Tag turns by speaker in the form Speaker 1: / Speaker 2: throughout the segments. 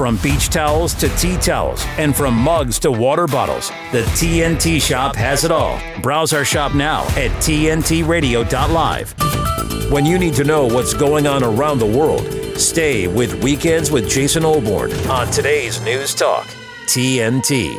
Speaker 1: From beach towels to tea towels, and from mugs to water bottles, the TNT shop has it all. Browse our shop now at TNTRadio.live. When you need to know what's going on around the world, stay with Weekends with Jason Olbourne on today's News Talk, TNT.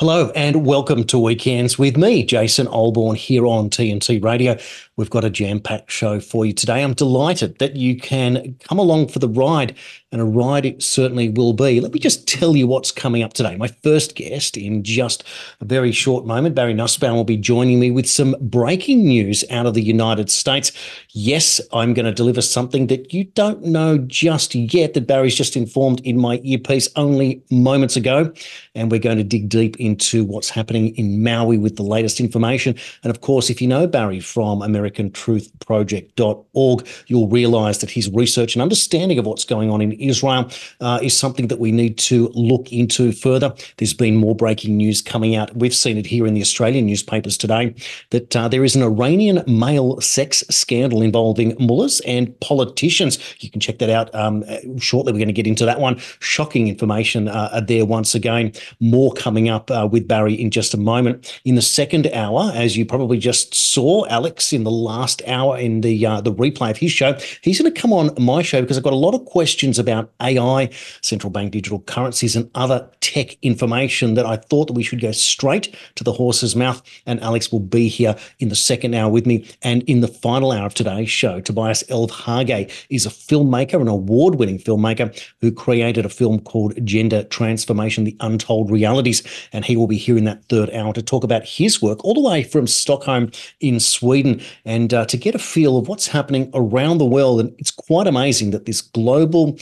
Speaker 2: Hello and welcome to Weekends with me, Jason Olbourne, here on TNT Radio. We've got a jam packed show for you today. I'm delighted that you can come along for the ride, and a ride it certainly will be. Let me just tell you what's coming up today. My first guest, in just a very short moment, Barry Nussbaum, will be joining me with some breaking news out of the United States. Yes, I'm going to deliver something that you don't know just yet, that Barry's just informed in my earpiece only moments ago. And we're going to dig deep into what's happening in Maui with the latest information. And of course, if you know Barry from AmericanTruthProject.org, you'll realize that his research and understanding of what's going on in Israel uh, is something that we need to look into further. There's been more breaking news coming out. We've seen it here in the Australian newspapers today that uh, there is an Iranian male sex scandal involving mullahs and politicians. You can check that out um, shortly. We're going to get into that one. Shocking information uh, there once again. More coming up uh, with Barry in just a moment. In the second hour, as you probably just saw, Alex in the last hour in the uh, the replay of his show, he's going to come on my show because I've got a lot of questions about AI, central bank digital currencies, and other tech information that I thought that we should go straight to the horse's mouth. And Alex will be here in the second hour with me. And in the final hour of today's show, Tobias Ellshaage is a filmmaker, an award-winning filmmaker who created a film called Gender Transformation: The Untold Realities, and he will be here in that third hour to talk about his work all the way from Stockholm in Sweden and uh, to get a feel of what's happening around the world. And it's quite amazing that this global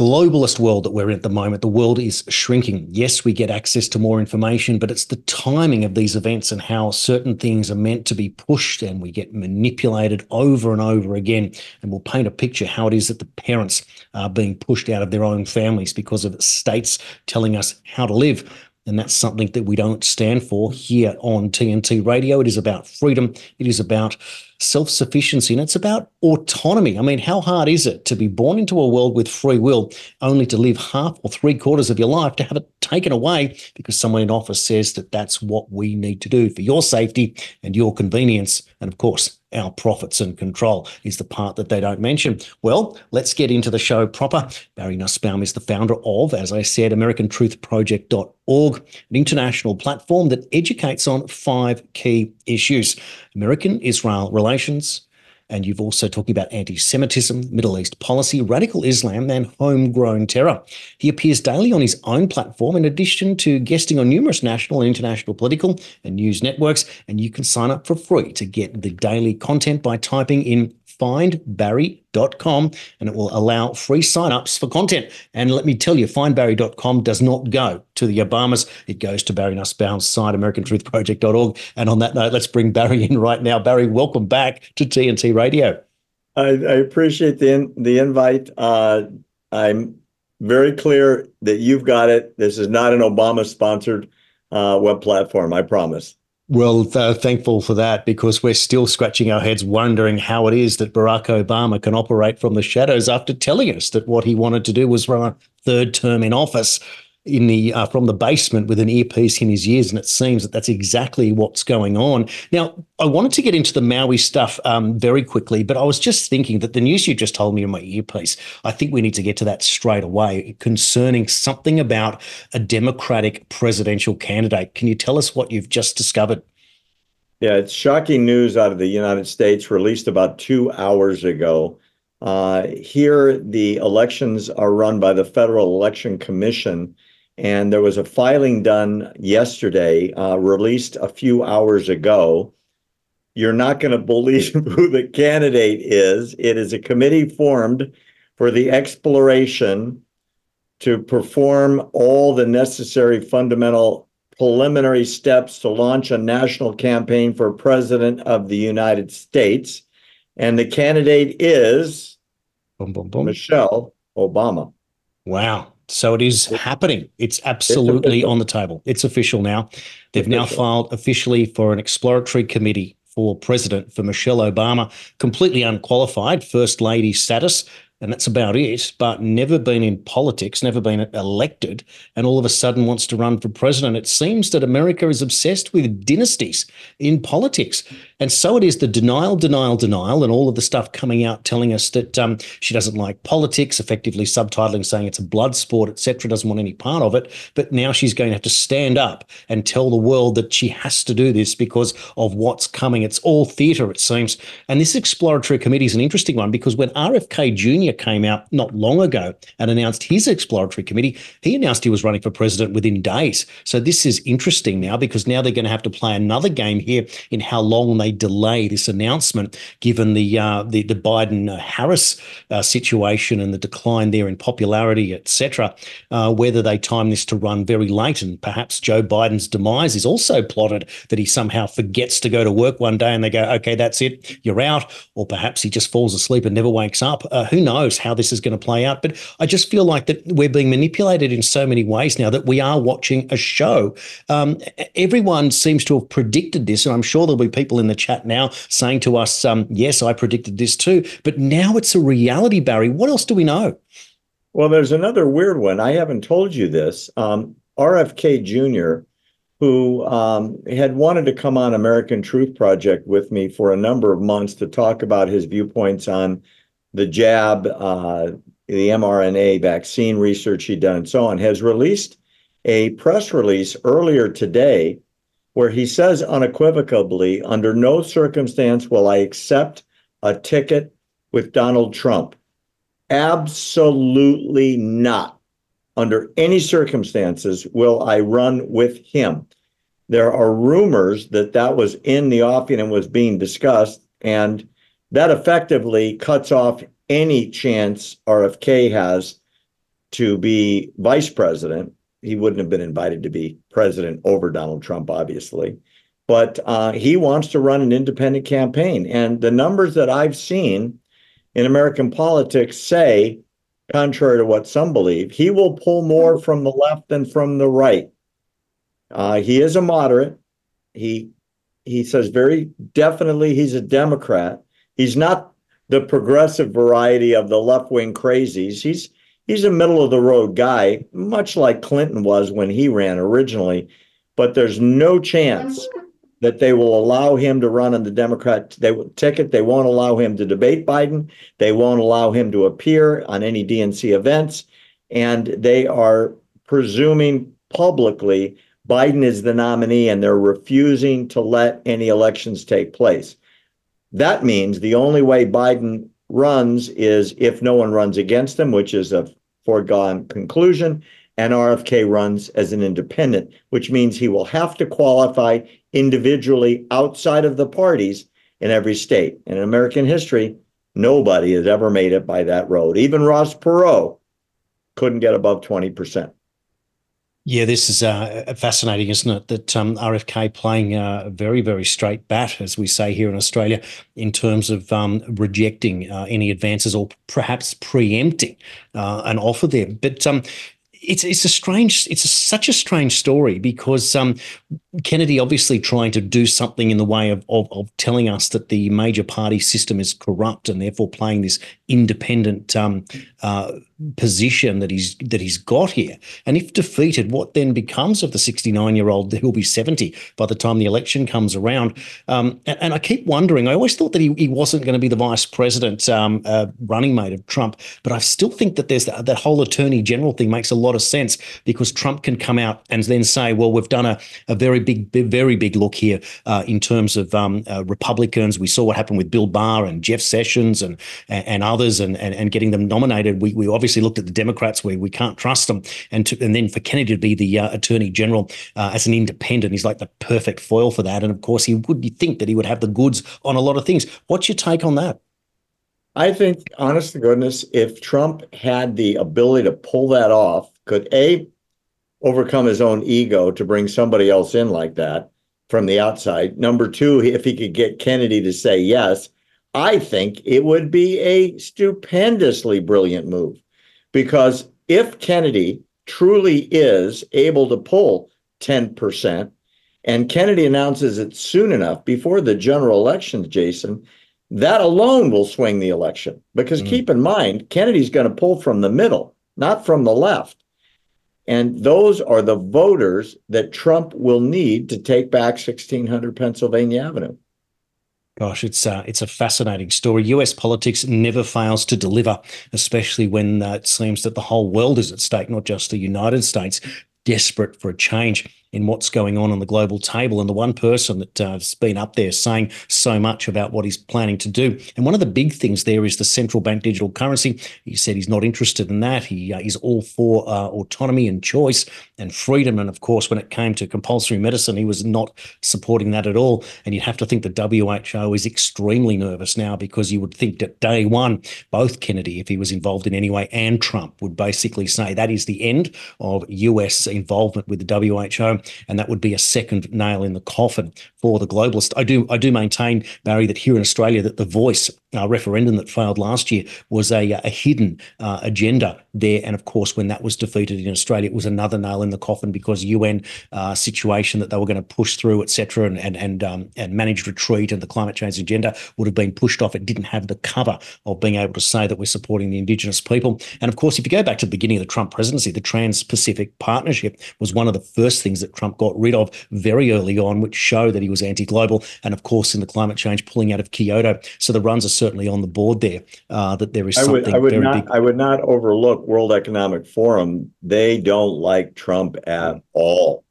Speaker 2: globalist world that we're in at the moment, the world is shrinking. Yes, we get access to more information, but it's the timing of these events and how certain things are meant to be pushed and we get manipulated over and over again. And we'll paint a picture how it is that the parents are being pushed out of their own families because of states telling us how to live. And that's something that we don't stand for here on TNT Radio. It is about freedom. It is about self sufficiency and it's about autonomy. I mean, how hard is it to be born into a world with free will only to live half or three quarters of your life to have it taken away because someone in office says that that's what we need to do for your safety and your convenience? And of course, our profits and control is the part that they don't mention. Well, let's get into the show proper. Barry Nussbaum is the founder of, as I said, AmericanTruthProject.org, an international platform that educates on five key issues American Israel relations, and you've also talking about anti Semitism, Middle East policy, radical Islam, and homegrown terror. He appears daily on his own platform, in addition to guesting on numerous national and international political and news networks. And you can sign up for free to get the daily content by typing in findbarry.com and it will allow free signups for content. And let me tell you, findbarry.com does not go to the Obamas. It goes to Barry Nussbaum's site, AmericanTruthProject.org. And on that note, let's bring Barry in right now. Barry, welcome back to TNT Radio.
Speaker 3: I, I appreciate the, in, the invite. Uh, I'm very clear that you've got it. This is not an Obama sponsored uh, web platform, I promise.
Speaker 2: Well, thankful for that because we're still scratching our heads wondering how it is that Barack Obama can operate from the shadows after telling us that what he wanted to do was run a third term in office in the uh, from the basement with an earpiece in his ears, and it seems that that's exactly what's going on. Now, I wanted to get into the Maui stuff um, very quickly, but I was just thinking that the news you just told me in my earpiece, I think we need to get to that straight away concerning something about a Democratic presidential candidate. Can you tell us what you've just discovered?
Speaker 3: Yeah, it's shocking news out of the United States, released about two hours ago. Uh, here, the elections are run by the Federal Election Commission and there was a filing done yesterday, uh, released a few hours ago. You're not going to believe who the candidate is. It is a committee formed for the exploration to perform all the necessary fundamental preliminary steps to launch a national campaign for president of the United States. And the candidate is boom, boom, boom. Michelle Obama.
Speaker 2: Wow. So it is happening. It's absolutely on the table. It's official now. They've now filed officially for an exploratory committee for president for Michelle Obama, completely unqualified first lady status. and that's about it, but never been in politics, never been elected, and all of a sudden wants to run for president. It seems that America is obsessed with dynasties in politics. And so it is the denial, denial, denial, and all of the stuff coming out telling us that um, she doesn't like politics, effectively subtitling saying it's a blood sport, etc., doesn't want any part of it. But now she's going to have to stand up and tell the world that she has to do this because of what's coming. It's all theatre, it seems. And this exploratory committee is an interesting one because when RFK Jr. came out not long ago and announced his exploratory committee, he announced he was running for president within days. So this is interesting now because now they're going to have to play another game here in how long they delay this announcement, given the uh, the, the Biden Harris uh, situation and the decline there in popularity, etc. Uh, whether they time this to run very late, and perhaps Joe Biden's demise is also plotted that he somehow forgets to go to work one day and they go, okay, that's it, you're out, or perhaps he just falls asleep and never wakes up. Uh, who knows how this is going to play out? But I just feel like that we're being manipulated in so many ways now that we are watching a show. Um, everyone seems to have predicted this, and I'm sure there'll be people in the chat now saying to us, um, yes, I predicted this too. But now it's a reality, Barry. What else do we know?
Speaker 3: Well, there's another weird one. I haven't told you this. Um, RFK Jr., who um, had wanted to come on American Truth Project with me for a number of months to talk about his viewpoints on the jab, uh, the mRNA vaccine research he'd done, and so on, has released a press release earlier today where he says unequivocally, under no circumstance will I accept a ticket with Donald Trump. Absolutely not. Under any circumstances will I run with him. There are rumors that that was in the offing and was being discussed, and that effectively cuts off any chance RFK has to be vice president he wouldn't have been invited to be president over Donald Trump, obviously. But uh, he wants to run an independent campaign. And the numbers that I've seen in American politics say, contrary to what some believe, he will pull more from the left than from the right. Uh, he is a moderate. He he says very definitely he's a Democrat. He's not the progressive variety of the left wing crazies. He's he's a middle of the road guy, much like Clinton was when he ran originally. But there's no chance that they will allow him to run on the Democrat they, ticket. They won't allow him to debate Biden. They won't allow him to appear on any DNC events. And they are presuming publicly Biden is the nominee and they're refusing to let any elections take place. That means the only way Biden runs is if no one runs against him, which is a foregone conclusion, and RFK runs as an independent, which means he will have to qualify individually outside of the parties in every state. in American history, nobody has ever made it by that road. Even Ross Perot couldn't get above 20%.
Speaker 2: Yeah, this is uh, fascinating, isn't it? That um, RFK playing a very, very straight bat, as we say here in Australia, in terms of um, rejecting uh, any advances or perhaps preempting uh, an offer there. But um, it's it's a strange it's a, such a strange story because um, Kennedy obviously trying to do something in the way of, of, of telling us that the major party system is corrupt and therefore playing this independent um, uh, position that he's that he's got here. And if defeated, what then becomes of the 69 year old who'll be 70 by the time the election comes around? Um, and, and, I keep wondering. I always thought that he, he wasn't going to be the vice president um, uh, running mate of Trump, but I still think that there's that, that whole attorney general thing makes a lot of sense because Trump can come out and then say, well, we've done a, a very big, very big look here uh, in terms of um, uh, Republicans. We saw what happened with Bill Barr and Jeff Sessions and and, others, and, and and getting them nominated. We we obviously looked at the Democrats where we can't trust them, and to, and then for Kennedy to be the uh, Attorney General uh, as an independent, he's like the perfect foil for that. And of course, he would you think that he would have the goods on a lot of things. What's your take on that?
Speaker 3: I think, honest to goodness, if Trump had the ability to pull that off, could A, overcome his own ego to bring somebody else in like that from the outside. Number two, if he could get Kennedy to say yes, I think it would be a stupendously brilliant move. Because if Kennedy truly is able to pull 10%, and Kennedy announces it soon enough before the general election, Jason, that alone will swing the election. Because mm. keep in mind, Kennedy's going to pull from the middle, not from the left. And those are the voters that Trump will need to take back 1600 Pennsylvania Avenue.
Speaker 2: Gosh, it's uh, it's a fascinating story. U.S. politics never fails to deliver, especially when uh, it seems that the whole world is at stake, not just the United States, desperate for a change in what's going on on the global table. And the one person that uh, has been up there saying so much about what he's planning to do. And one of the big things there is the central bank digital currency. He said he's not interested in that. He uh, he's all for uh, autonomy and choice and freedom. And of course, when it came to compulsory medicine, he was not supporting that at all. And you'd have to think the WHO is extremely nervous now because you would think that day one, both Kennedy, if he was involved in any way, and Trump would basically say that is the end of US involvement with the WHO and that would be a second nail in the coffin for the globalist. I do I do maintain Barry that here in Australia that the Voice uh, referendum that failed last year was a, a hidden uh, agenda there, and of course when that was defeated in Australia, it was another nail in the coffin because UN uh, situation that they were going to push through, etc., and and and um, and managed retreat and the climate change agenda would have been pushed off. It didn't have the cover of being able to say that we're supporting the Indigenous people. And of course, if you go back to the beginning of the Trump presidency, the Trans-Pacific Partnership was one of the first things that Trump got rid of very early on, which showed that he was anti-global. And of course, in the climate change, pulling out of Kyoto. So the runs are certainly on the board there. Uh, that there is something I would,
Speaker 3: I would
Speaker 2: very
Speaker 3: not,
Speaker 2: big.
Speaker 3: I would not overlook World Economic Forum. They don't like Trump at all.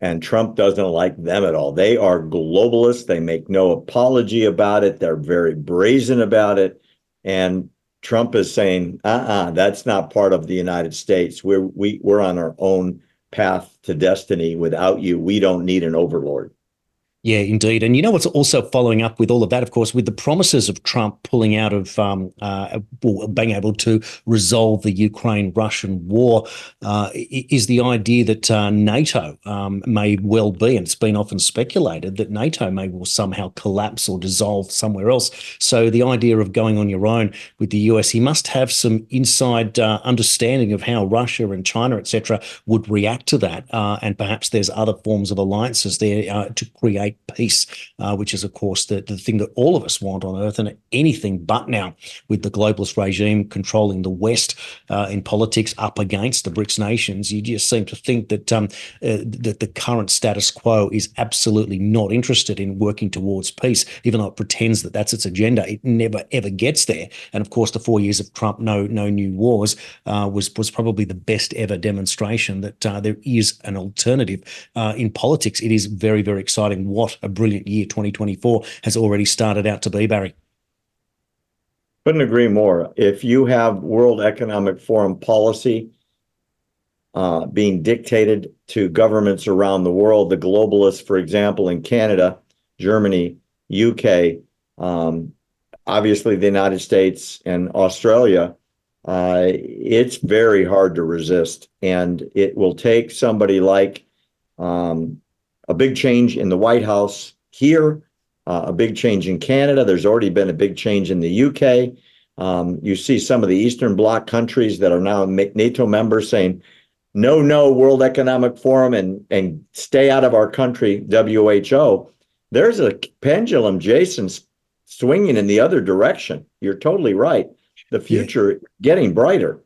Speaker 3: And Trump doesn't like them at all. They are globalists. They make no apology about it. They're very brazen about it. And Trump is saying, uh-uh, that's not part of the United States. We're we, we're on our own path to destiny without you. We don't need an overlord.
Speaker 2: Yeah, indeed. And you know what's also following up with all of that, of course, with the promises of Trump pulling out of um, uh, being able to resolve the Ukraine Russian war uh, is the idea that uh, NATO um, may well be, and it's been often speculated that NATO may will somehow collapse or dissolve somewhere else. So the idea of going on your own with the US, he must have some inside uh, understanding of how Russia and China, etc., would react to that. Uh, and perhaps there's other forms of alliances there uh, to create peace, uh, which is, of course, the, the thing that all of us want on earth and anything but now with the globalist regime controlling the West uh, in politics up against the BRICS nations. You just seem to think that, um, uh, that the current status quo is absolutely not interested in working towards peace, even though it pretends that that's its agenda. It never, ever gets there. And of course, the four years of Trump, no, no new wars, uh, was, was probably the best ever demonstration that uh, there is an alternative uh, in politics. It is very, very exciting what a brilliant year 2024 has already started out to be, Barry.
Speaker 3: Couldn't agree more. If you have World Economic Forum policy uh, being dictated to governments around the world, the globalists, for example, in Canada, Germany, UK, um, obviously the United States and Australia, uh, it's very hard to resist. And it will take somebody like um, a big change in the White House here, uh, a big change in Canada. There's already been a big change in the UK. Um, you see some of the Eastern Bloc countries that are now NATO members saying, no, no, World Economic Forum and, and stay out of our country, WHO. There's a pendulum, Jason, swinging in the other direction. You're totally right. The future yeah. getting brighter.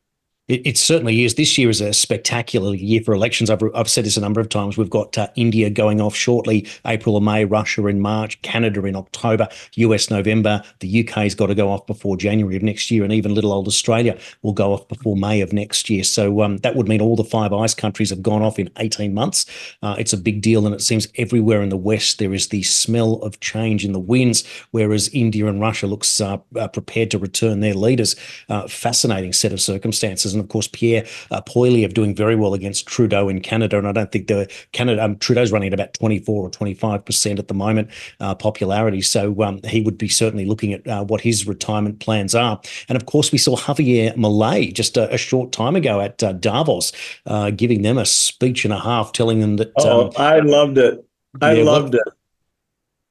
Speaker 2: It, it, certainly is. This year is a spectacular year for elections. I've, I've said this a number of times. We've got uh, India going off shortly, April or May, Russia in March, Canada in October, US November. The UK's got to go off before January of next year, and even little old Australia will go off before May of next year. So um, that would mean all the Five Eyes countries have gone off in 18 months. Uh, it's a big deal, and it seems everywhere in the West there is the smell of change in the winds, whereas India and Russia looks uh, uh prepared to return their leaders. Uh, fascinating set of circumstances and of course Pierre uh, Poilievre doing very well against Trudeau in Canada. And I don't think the Canada um, Trudeau's running at about 24 or 25 percent at the moment uh, popularity. So um, he would be certainly looking at uh, what his retirement plans are. And of course, we saw Javier Milei just a, a short time ago at uh, Davos, uh, giving them a speech and a half, telling them that.
Speaker 3: Oh, um, I loved it. I yeah, loved it.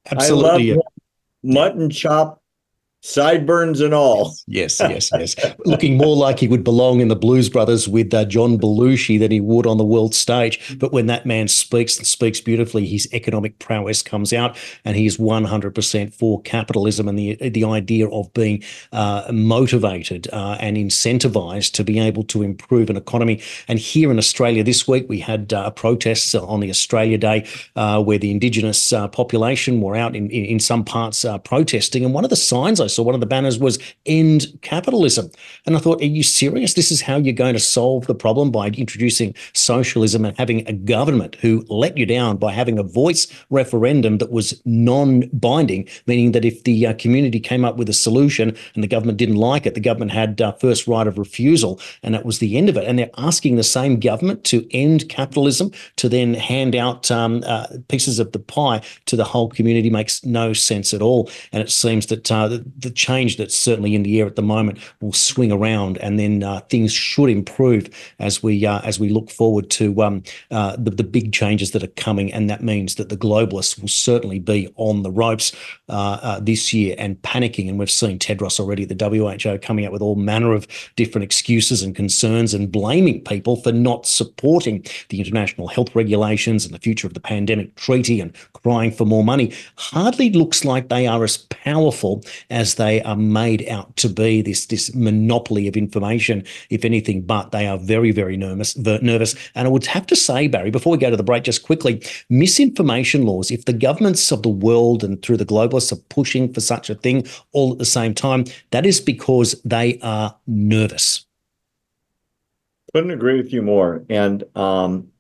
Speaker 2: Absolutely.
Speaker 3: I loved mutton chop sideburns and all.
Speaker 2: Yes, yes, yes. Looking more like he would belong in the Blues Brothers with uh, John Belushi than he would on the world stage. But when that man speaks and speaks beautifully, his economic prowess comes out, and he is 100% for capitalism and the the idea of being uh, motivated uh, and incentivized to be able to improve an economy. And here in Australia this week, we had uh, protests on the Australia Day uh, where the Indigenous uh, population were out in, in, in some parts protesting. And one of the signs I saw one of the banners was end capitalism. And I thought, are you serious? This is how you're going to solve the problem by introducing socialism and having a government who let you down by having a voice referendum that was non binding, meaning that if the uh, community came up with a solution and the government didn't like it, the government had uh, first right of refusal. And that was the end of it. And they're asking the same government to end capitalism to then hand out um, uh, pieces of the pie to the whole community makes no sense at all. And it seems that uh, the, change that's certainly in the air at the moment will swing around, and then uh, things should improve as we uh, as we look forward to um, uh, the, the big changes that are coming, and that means that the globalists will certainly be on the ropes uh, uh, this year and panicking. And we've seen Tedros already, at the WHO, coming out with all manner of different excuses and concerns and blaming people for not supporting the international health regulations and the future of the pandemic treaty and crying for more money. Hardly looks like they are as powerful as they are made out to be this this monopoly of information, if anything but they are very very nervous nervous. And I would have to say, Barry, before we go to the break, just quickly, misinformation laws. If the governments of the world and through the globalists are pushing for such a thing all at the same time, that is because they are nervous.
Speaker 3: Couldn't agree with you more. And um,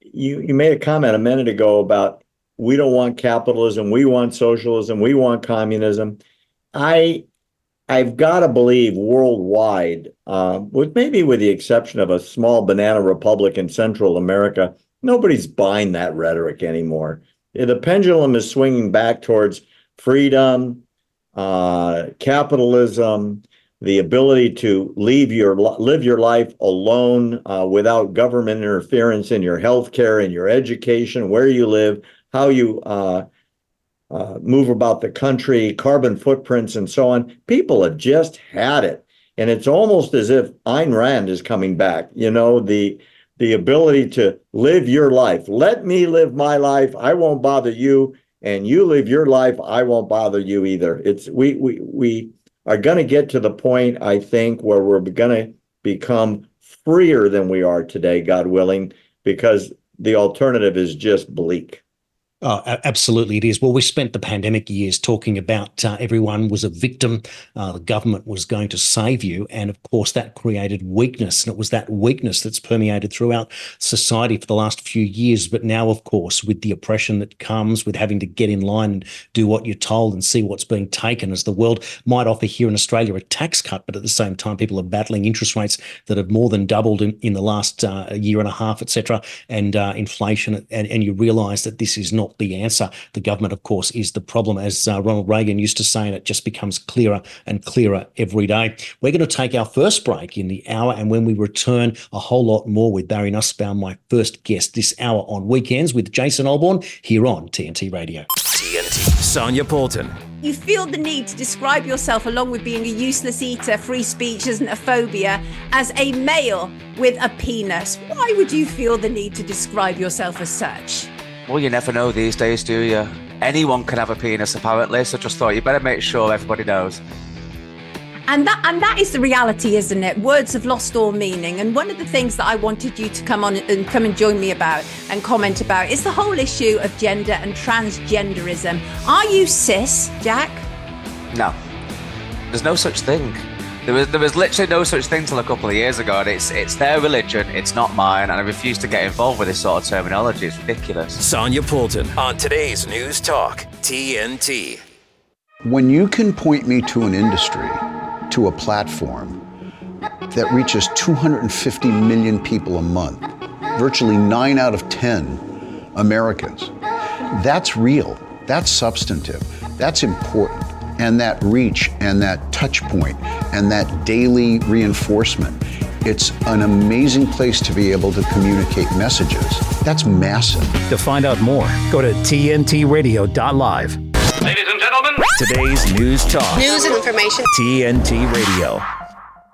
Speaker 3: you you made a comment a minute ago about we don't want capitalism, we want socialism, we want communism. I I've got to believe worldwide, uh, with maybe with the exception of a small banana republic in Central America, nobody's buying that rhetoric anymore. The pendulum is swinging back towards freedom, uh, capitalism, the ability to leave your live your life alone uh, without government interference in your healthcare, in your education, where you live, how you uh, move about the country, carbon footprints, and so on. People have just had it, and it's almost as if Ayn Rand is coming back. You know, the the ability to live your life. Let me live my life. I won't bother you, and you live your life. I won't bother you either. It's we we we are going to get to the point, I think, where we're going to become freer than we are today, God willing, because the alternative is just bleak.
Speaker 2: Oh, absolutely, it is. Well, we spent the pandemic years talking about uh, everyone was a victim. Uh, the government was going to save you. And of course, that created weakness. And it was that weakness that's permeated throughout society for the last few years. But now, of course, with the oppression that comes with having to get in line and do what you're told and see what's being taken, as the world might offer here in Australia a tax cut, but at the same time, people are battling interest rates that have more than doubled in, in the last uh, year and a half, etc., and uh, inflation. And, and you realise that this is not the answer. The government, of course, is the problem. As uh, Ronald Reagan used to say, and it just becomes clearer and clearer every day. We're going to take our first break in the hour, and when we return, a whole lot more with Barry Nussbaum, my first guest this hour on weekends with Jason Olbourne here on TNT Radio.
Speaker 1: TNT. Sonia Poulton.
Speaker 4: You feel the need to describe yourself, along with being a useless eater, free speech isn't a phobia, as a male with a penis. Why would you feel the need to describe yourself as such?
Speaker 5: Well, you never know these days, do you? Anyone can have a penis, apparently. So I just thought you better make sure everybody knows.
Speaker 4: And that and that is the reality, isn't it? Words have lost all meaning. And one of the things that I wanted you to come on and come and join me about and comment about is the whole issue of gender and transgenderism. Are you cis, Jack?
Speaker 5: No. There's no such thing. There was there was literally no such thing till a couple of years ago, and it's it's their religion, it's not mine, and I refuse to get involved with this sort of terminology. It's ridiculous.
Speaker 1: Sonia Poulton on today's News Talk TNT.
Speaker 6: When you can point me to an industry, to a platform that reaches 250 million people a month, virtually nine out of 10 Americans, that's real, that's substantive, that's important and that reach and that touch point and that daily reinforcement. It's an amazing place to be able to communicate messages. That's massive.
Speaker 1: To find out more, go to tntradio.live. Ladies and gentlemen, today's news talk.
Speaker 7: News and information.
Speaker 1: TNT Radio.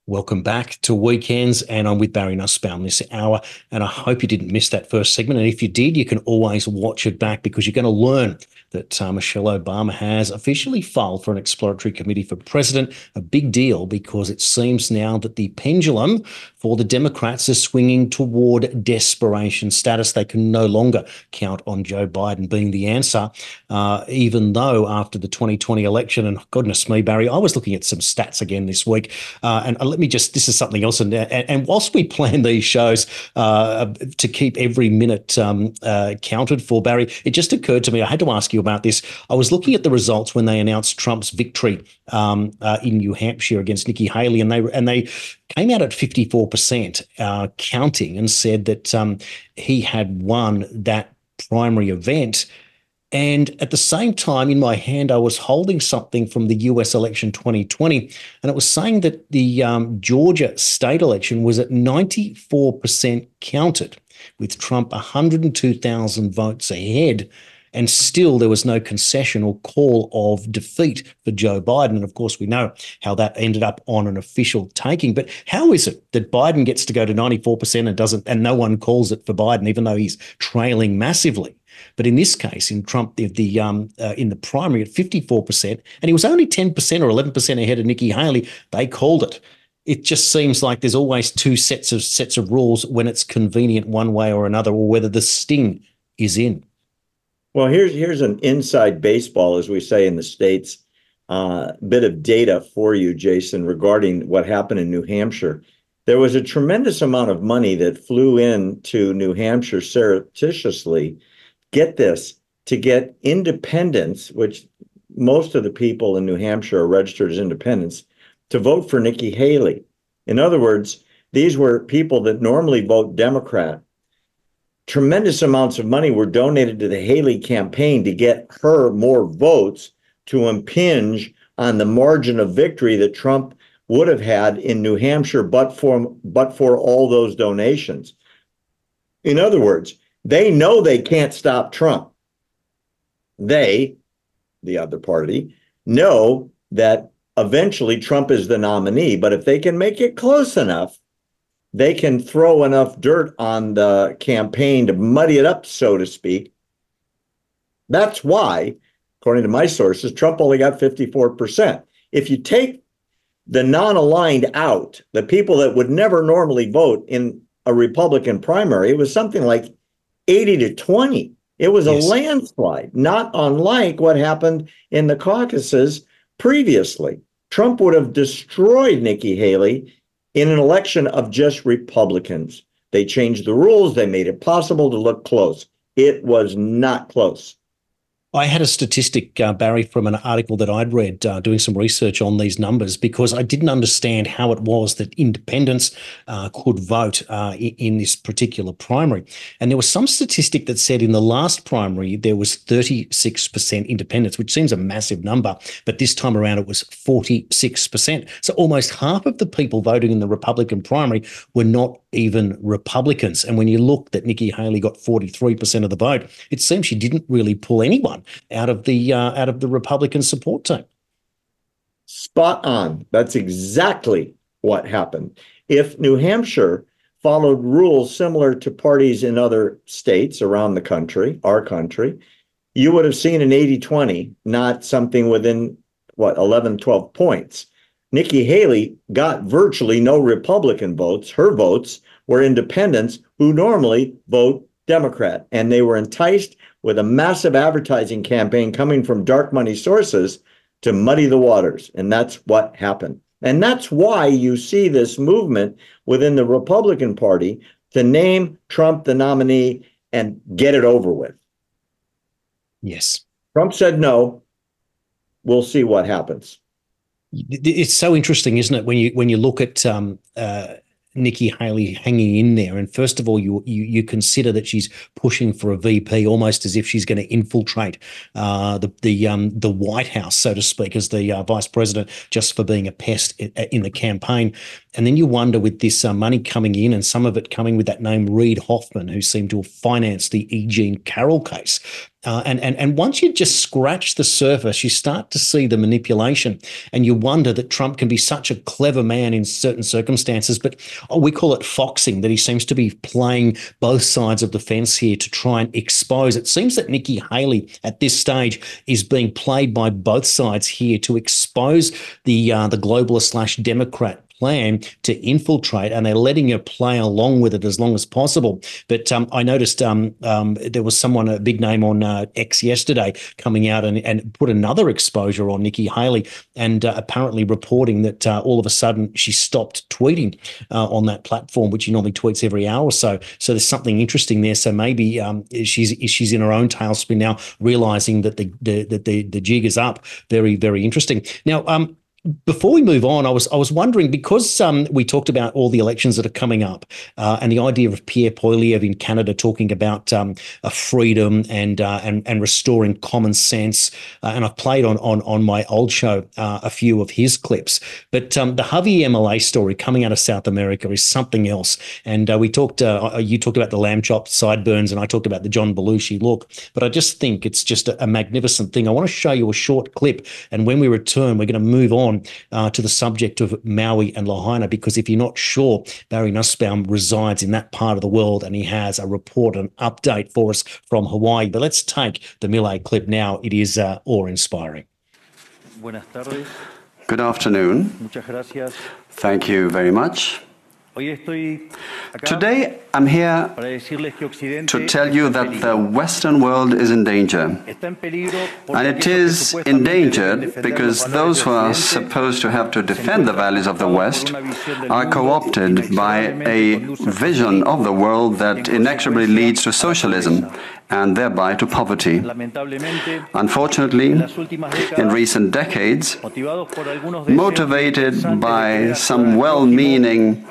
Speaker 2: Welcome back to Weekends, and I'm with Barry Nussbaum this hour. And I hope you didn't miss that first segment. And if you did, you can always watch it back because you're going to learn that uh, Michelle Obama has officially filed for an exploratory committee for president. A big deal because it seems now that the pendulum for the Democrats is swinging toward desperation status. They can no longer count on Joe Biden being the answer, uh, even though after the 2020 election, and goodness me, Barry, I was looking at some stats again this week. Uh, and uh, let me just, this is something else. And, and, and whilst we plan these shows uh, to keep every minute um, uh, counted for, Barry, it just occurred to me, I had to ask you you about this. I was looking at the results when they announced Trump's victory um, uh, in New Hampshire against Nikki Haley, and they and they came out at fifty four percent, uh, counting, and said that um, he had won that primary event. And at the same time, in my hand, I was holding something from the US election 2020, and it was saying that the um, Georgia state election was at 94% counted, with Trump 102,000 votes ahead and still, there was no concession or call of defeat for Joe Biden. And of course, we know how that ended up on an official taking. But how is it that Biden gets to go to 94% and doesn't, and no one calls it for Biden, even though he's trailing massively? But in this case, in Trump, the, the um, uh, in the primary at 54%, and he was only 10% or 11% ahead of Nikki Haley, they called it it just seems like there's always two sets of sets of rules when it's convenient one way or another, or whether the sting is in.
Speaker 3: Well, here's here's an inside baseball, as we say in the states, uh, bit of data for you, Jason, regarding what happened in New Hampshire. There was a tremendous amount of money that flew in to New Hampshire surreptitiously. Get this to get independents, which most of the people in New Hampshire are registered as independents, to vote for Nikki Haley. In other words, these were people that normally vote Democrat tremendous amounts of money were donated to the Haley campaign to get her more votes to impinge on the margin of victory that Trump would have had in New Hampshire but for but for all those donations. In other words, they know they can't stop Trump. They, the other party, know that eventually Trump is the nominee, but if they can make it close enough, they can throw enough dirt on the campaign to muddy it up, so to speak. That's why, according to my sources, Trump only got 54%. If you take the non aligned out, the people that would never normally vote in a Republican primary, it was something like 80 to 20. It was yes. a landslide, not unlike what happened in the caucuses previously. Trump would have destroyed Nikki Haley in an election of just Republicans. They changed the rules, they made it possible to look close. It was not close.
Speaker 2: I had a statistic, uh, Barry, from an article that I'd read uh, doing some research on these numbers because I didn't understand how it was that independents uh, could vote uh, in, this particular primary. And there was some statistic that said in the last primary, there was 36% independents, which seems a massive number. But this time around, it was 46%. So almost half of the people voting in the Republican primary were not even Republicans. And when you look that Nikki Haley got 43% of the vote, it seems she didn't really pull anyone out of the uh, out of the Republican support team.
Speaker 3: Spot on. That's exactly what happened. If New Hampshire followed rules similar to parties in other states around the country, our country, you would have seen an 80 20, not something within what, 11, 12 points. Nikki Haley got virtually no Republican votes. Her votes were independents who normally vote Democrat, and they were enticed with a massive advertising campaign coming from dark money sources to muddy the waters. And that's what happened. And that's why you see this movement within the Republican Party to name Trump the nominee and get it over with.
Speaker 2: Yes.
Speaker 3: Trump said no. We'll see what happens.
Speaker 2: It's so interesting, isn't it? When you when you look at um, uh, Nikki Haley hanging in there. And first of all, you you, you consider that she's pushing for a VP, almost as if she's going to infiltrate uh, the the um, the White House, so to speak, as the uh, vice president, just for being a pest in the campaign. And then you wonder, with this uh, money coming in, and some of it coming with that name Reid Hoffman, who seemed to have financed the E. Jean Carroll case, Uh, and, and, and once you just scratch the surface, you start to see the manipulation and you wonder that Trump can be such a clever man in certain circumstances. But oh, we call it foxing, that he seems to be playing both sides of the fence here to try and expose. It seems that Nikki Haley at this stage is being played by both sides here to expose the, uh, the globalist slash Democrat plan to infiltrate, and they're letting you play along with it as long as possible. But um, I noticed um, um, there was someone, a big name on uh, X yesterday, coming out and, and put another exposure on Nikki Haley, and uh, apparently reporting that uh, all of a sudden she stopped tweeting uh, on that platform, which she normally tweets every hour or so. So there's something interesting there. So maybe um, she's she's in her own tailspin now, realizing that the, the the the jig is up. Very very interesting. Now um, before we move on, I was I was wondering because um, we talked about all the elections that are coming up uh, and the idea of Pierre Poilievre in Canada talking about um, a freedom and uh, and and restoring common sense. Uh, and I've played on on on my old show uh, a few of his clips. But um, the Javier Milei story coming out of South America is something else. And uh, we talked uh, you talked about the lamb chop sideburns, and I talked about the John Belushi look. But I just think it's just a, a magnificent thing. I want to show you a short clip, and when we return, we're going to move on uh, to the subject of Maui and Lahaina, because if you're not sure, Barry Nussbaum resides in that part of the world and he has a report, an update for us from Hawaii. But let's take the Milei clip now. It is uh, awe-inspiring.
Speaker 7: Good afternoon. Thank you very much. Today, I'm here to tell you that the Western world is in danger. And it is endangered because those who are supposed to have to defend the values of the West are co opted by a vision of the world that inexorably leads to socialism and thereby to poverty. Unfortunately, in recent decades, motivated by some well meaning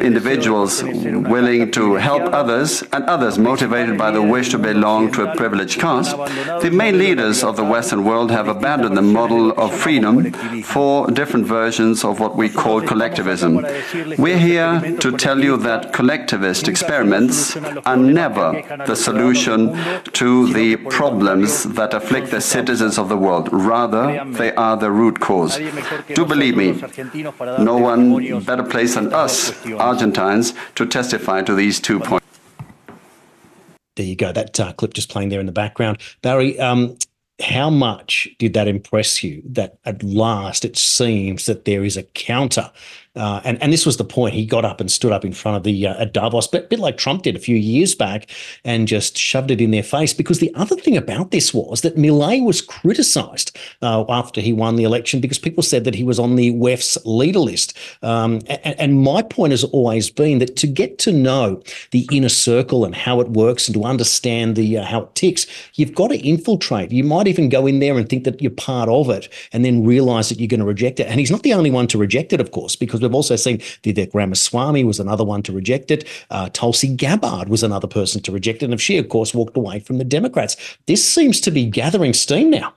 Speaker 7: individuals willing to help others, and others motivated by the wish to belong to a privileged caste, the main leaders of the Western world have abandoned the model of freedom for different versions of what we call collectivism. We're here to tell you that collectivist experiments are never the solution to the problems that afflict the citizens of the world. Rather, they are the root cause. Do believe me, no one better placed than us, Argentines, to testify to these two points.
Speaker 2: There you go. That uh, clip just playing there in the background. Barry, um, how much did that impress you that at last it seems that there is a counter uh, and, and this was the point. He got up and stood up in front of the uh, Davos, a bit, like Trump did a few years back, and just shoved it in their face. Because the other thing about this was that Milei was criticised uh, after he won the election because people said that he was on the WEF's leader list. Um, and, and my point has always been that to get to know the inner circle and how it works and to understand the uh, how it ticks, you've got to infiltrate. You might even go in there and think that you're part of it, and then realise that you're going to reject it. And he's not the only one to reject it, of course, because we've also seen Vivek Ramaswamy was another one to reject it. Uh, Tulsi Gabbard was another person to reject it. And if she, of course, walked away from the Democrats. This seems to be gathering steam now.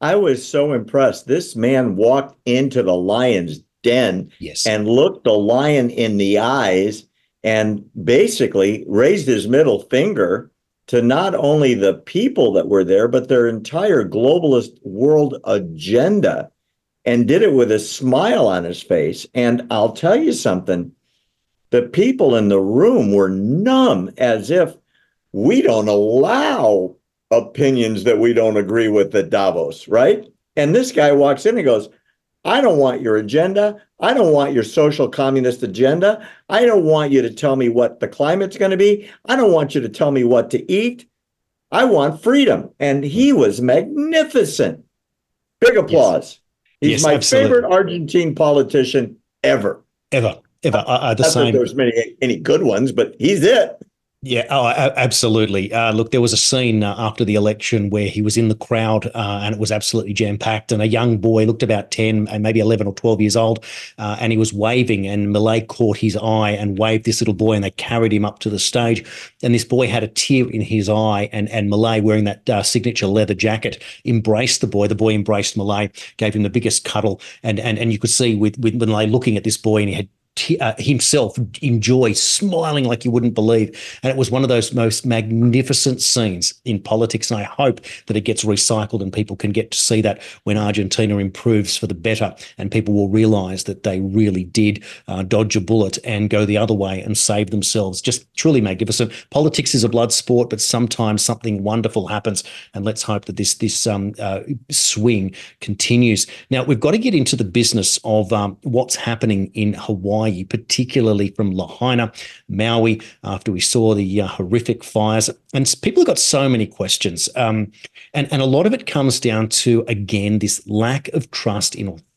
Speaker 3: I was so impressed. This man walked into the lion's den
Speaker 2: yes.
Speaker 3: and looked the lion in the eyes and basically raised his middle finger to not only the people that were there, but their entire globalist world agenda and did it with a smile on his face. And I'll tell you something the people in the room were numb as if we don't allow opinions that we don't agree with at Davos, right? And this guy walks in and goes, I don't want your agenda. I don't want your social communist agenda. I don't want you to tell me what the climate's going to be. I don't want you to tell me what to eat. I want freedom. And he was magnificent. Big applause. Yes. He's yes, my absolutely. favorite Argentine politician ever.
Speaker 2: Ever, ever. Uh, the Not same.
Speaker 3: there's many any good ones, but he's it.
Speaker 2: Yeah, oh, absolutely. Uh, look, there was a scene uh, after the election where he was in the crowd uh, and it was absolutely jam packed. And a young boy looked about 10, uh, maybe 11 or 12 years old, uh, and he was waving. And Milei caught his eye and waved this little boy, and they carried him up to the stage. And this boy had a tear in his eye. And, and Milei, wearing that uh, signature leather jacket, embraced the boy. The boy embraced Milei, gave him the biggest cuddle. And and, and you could see with, with Milei looking at this boy, and he had t- uh, himself enjoy, smiling like you wouldn't believe. And it was one of those most magnificent scenes in politics. And I hope that it gets recycled and people can get to see that when Argentina improves for the better and people will realize that they really did uh, dodge a bullet and go the other way and save themselves. Just truly magnificent. Politics is a blood sport, but sometimes something wonderful happens. And let's hope that this, this um, uh, swing continues. Now, we've got to get into the business of um, what's happening in Hawaii, particularly from Lahaina, Maui, after we saw the uh, horrific fires. And people have got so many questions. Um, and, and a lot of it comes down to, again, this lack of trust in authority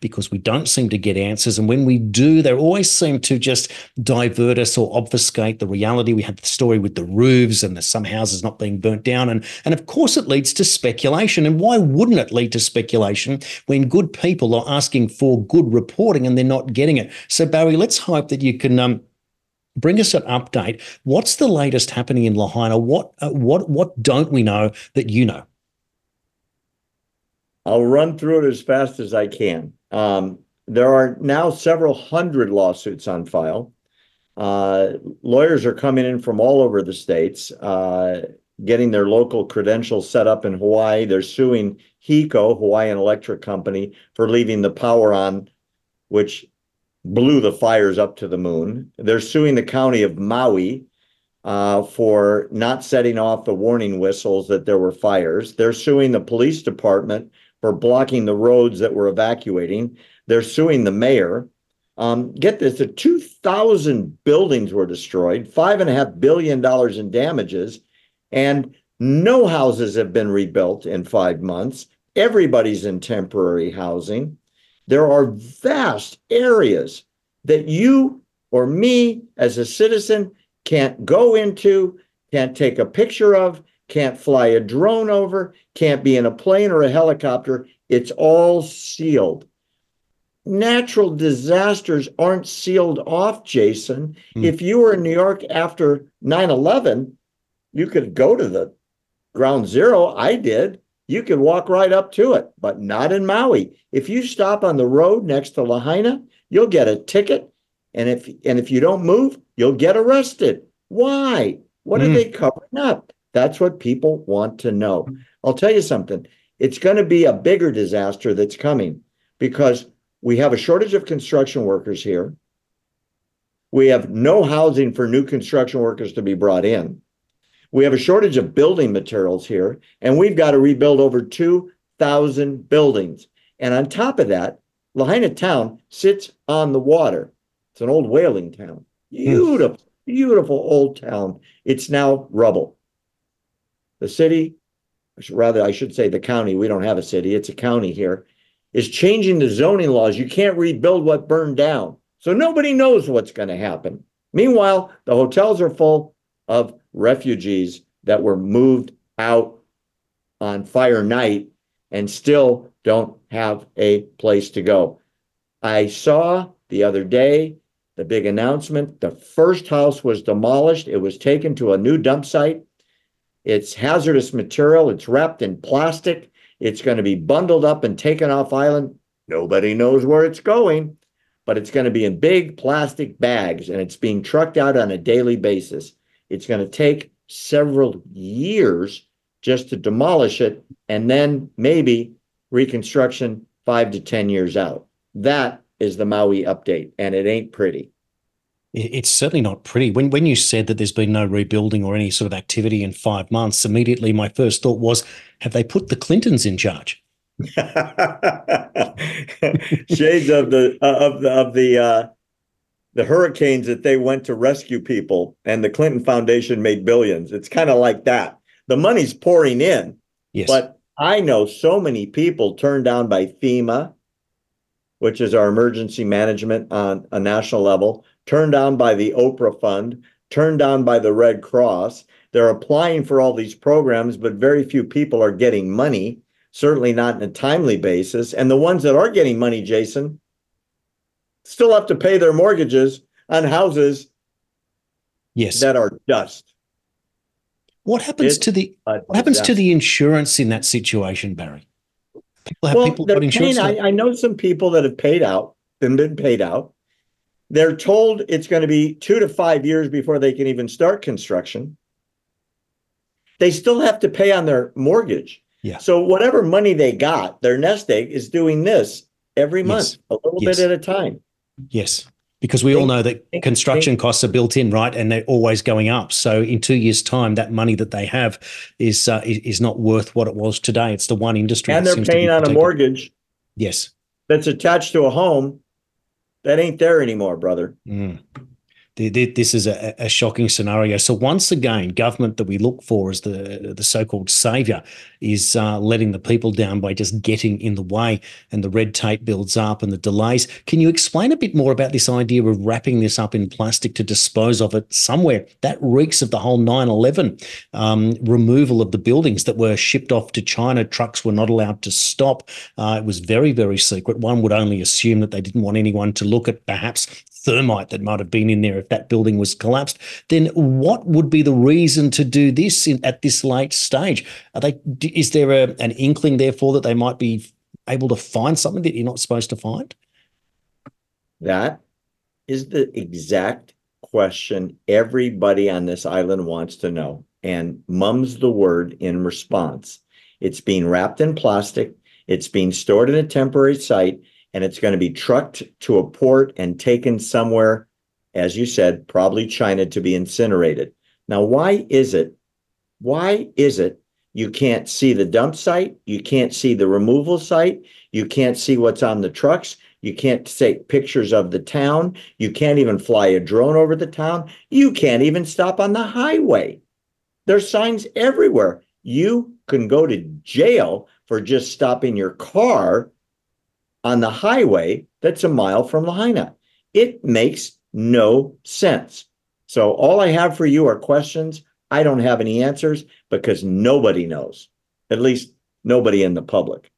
Speaker 2: because we don't seem to get answers. And when we do, they always seem to just divert us or obfuscate the reality. We had the story with the roofs and the, some houses not being burnt down. And, and of course, it leads to speculation. And why wouldn't it lead to speculation when good people are asking for good reporting and they're not getting it? So, Barry, let's hope that you can. Um, bring us an update. What's the latest happening in Lahaina? What uh, what what don't we know that you know?
Speaker 3: I'll run through it as fast as I can. Um, there are now several hundred lawsuits on file. Uh, lawyers are coming in from all over the states, uh, getting their local credentials set up in Hawaii. They're suing HECO, Hawaiian Electric Company, for leaving the power on, which blew the fires up to the moon. They're suing the county of Maui uh, for not setting off the warning whistles that there were fires. They're suing the police department for blocking the roads that were evacuating. They're suing the mayor. Um, get this: the 2,000 buildings were destroyed, five and a half billion dollars in damages, and no houses have been rebuilt in five months. Everybody's in temporary housing. There are vast areas that you or me as a citizen can't go into, can't take a picture of, can't fly a drone over, can't be in a plane or a helicopter. It's all sealed. Natural disasters aren't sealed off, Jason. Mm. If you were in New York after 9 11, you could go to the ground zero. I did. You could walk right up to it, but not in Maui. If you stop on the road next to Lahaina, you'll get a ticket. And if and if you don't move, you'll get arrested. Why? What mm. are hmm. they covering up? That's what people want to know. I'll tell you something. It's going to be a bigger disaster that's coming because we have a shortage of construction workers here. We have no housing for new construction workers to be brought in. We have a shortage of building materials here, and we've got to rebuild over 2,000 buildings. And on top of that, Lahaina town sits on the water. It's an old whaling town. Hmm. Beautiful, beautiful old town. It's now rubble. The city, rather, I should say the county, we don't have a city, it's a county here, is changing the zoning laws. You can't rebuild what burned down. So nobody knows what's going to happen. Meanwhile, the hotels are full of refugees that were moved out on fire night and still don't have a place to go. I saw the other day the big announcement the first house was demolished, it was taken to a new dump site. It's hazardous material. It's wrapped in plastic. It's going to be bundled up and taken off island. Nobody knows where it's going, but it's going to be in big plastic bags and it's being trucked out on a daily basis. It's going to take several years just to demolish it and then maybe reconstruction five to 10 years out. That is the Maui update, and it ain't pretty
Speaker 2: it's certainly not pretty. When when you said that there's been no rebuilding or any sort of activity in five months, immediately my first thought was, have they put the Clintons in charge?
Speaker 3: Shades of the uh, of the of the uh, the hurricanes that they went to rescue people, and the Clinton Foundation made billions. It's kind of like that. The money's pouring in,
Speaker 2: yes.
Speaker 3: but I know so many people turned down by FEMA, which is our emergency management on a national level turned down by the Oprah Fund, turned down by the Red Cross. They're applying for all these programs, but very few people are getting money, certainly not in a timely basis. And the ones that are getting money, Jason, still have to pay their mortgages on houses
Speaker 2: yes.
Speaker 3: that are dust.
Speaker 2: What happens it's to the what happens to the insurance in that situation, Barry?
Speaker 3: People have well, people got insurance. Paying, I, I know some people that have paid out, been been paid out They're told it's going to be two to five years before they can even start construction. They still have to pay on their mortgage.
Speaker 2: Yeah.
Speaker 3: So whatever money they got, their nest egg is doing this every month,
Speaker 2: Yes.
Speaker 3: a little
Speaker 2: Yes.
Speaker 3: bit at a time.
Speaker 2: Yes. Because we all know that construction costs are built in, right? And they're always going up. So in two years' time, that money that they have is uh, is, not worth what it was today. It's the one industry.
Speaker 3: And they're
Speaker 2: seems to be
Speaker 3: paying on a mortgage
Speaker 2: Yes.
Speaker 3: that's attached to a home that ain't there anymore, brother.
Speaker 2: Mm. Th- th- This is a, a shocking scenario. So once again, government that we look for as the the so-called savior is uh, letting the people down by just getting in the way, and the red tape builds up and the delays. Can you explain a bit more about this idea of wrapping this up in plastic to dispose of it somewhere? That reeks of the whole 9/11 um, removal of the buildings that were shipped off to China. Trucks were not allowed to stop. Uh, it was very very secret. One would only assume that they didn't want anyone to look at perhaps thermite that might have been in there if that building was collapsed, then what would be the reason to do this in, at this late stage? Are they? Is there a, an inkling, therefore, that they might be able to find something that you're not supposed to find?
Speaker 3: That is the exact question everybody on this island wants to know. And mum's the word in response. It's being wrapped in plastic, it's being stored in a temporary site, and it's going to be trucked to a port and taken somewhere, as you said, probably China to be incinerated. Now, why is it? Why is it you can't see the dump site? You can't see the removal site? You can't see what's on the trucks? You can't take pictures of the town. You can't even fly a drone over the town. You can't even stop on the highway. There's signs everywhere. You can go to jail for just stopping your car on the highway that's a mile from Lahaina. It makes no sense. So all I have for you are questions. I don't have any answers because nobody knows, at least nobody in the public.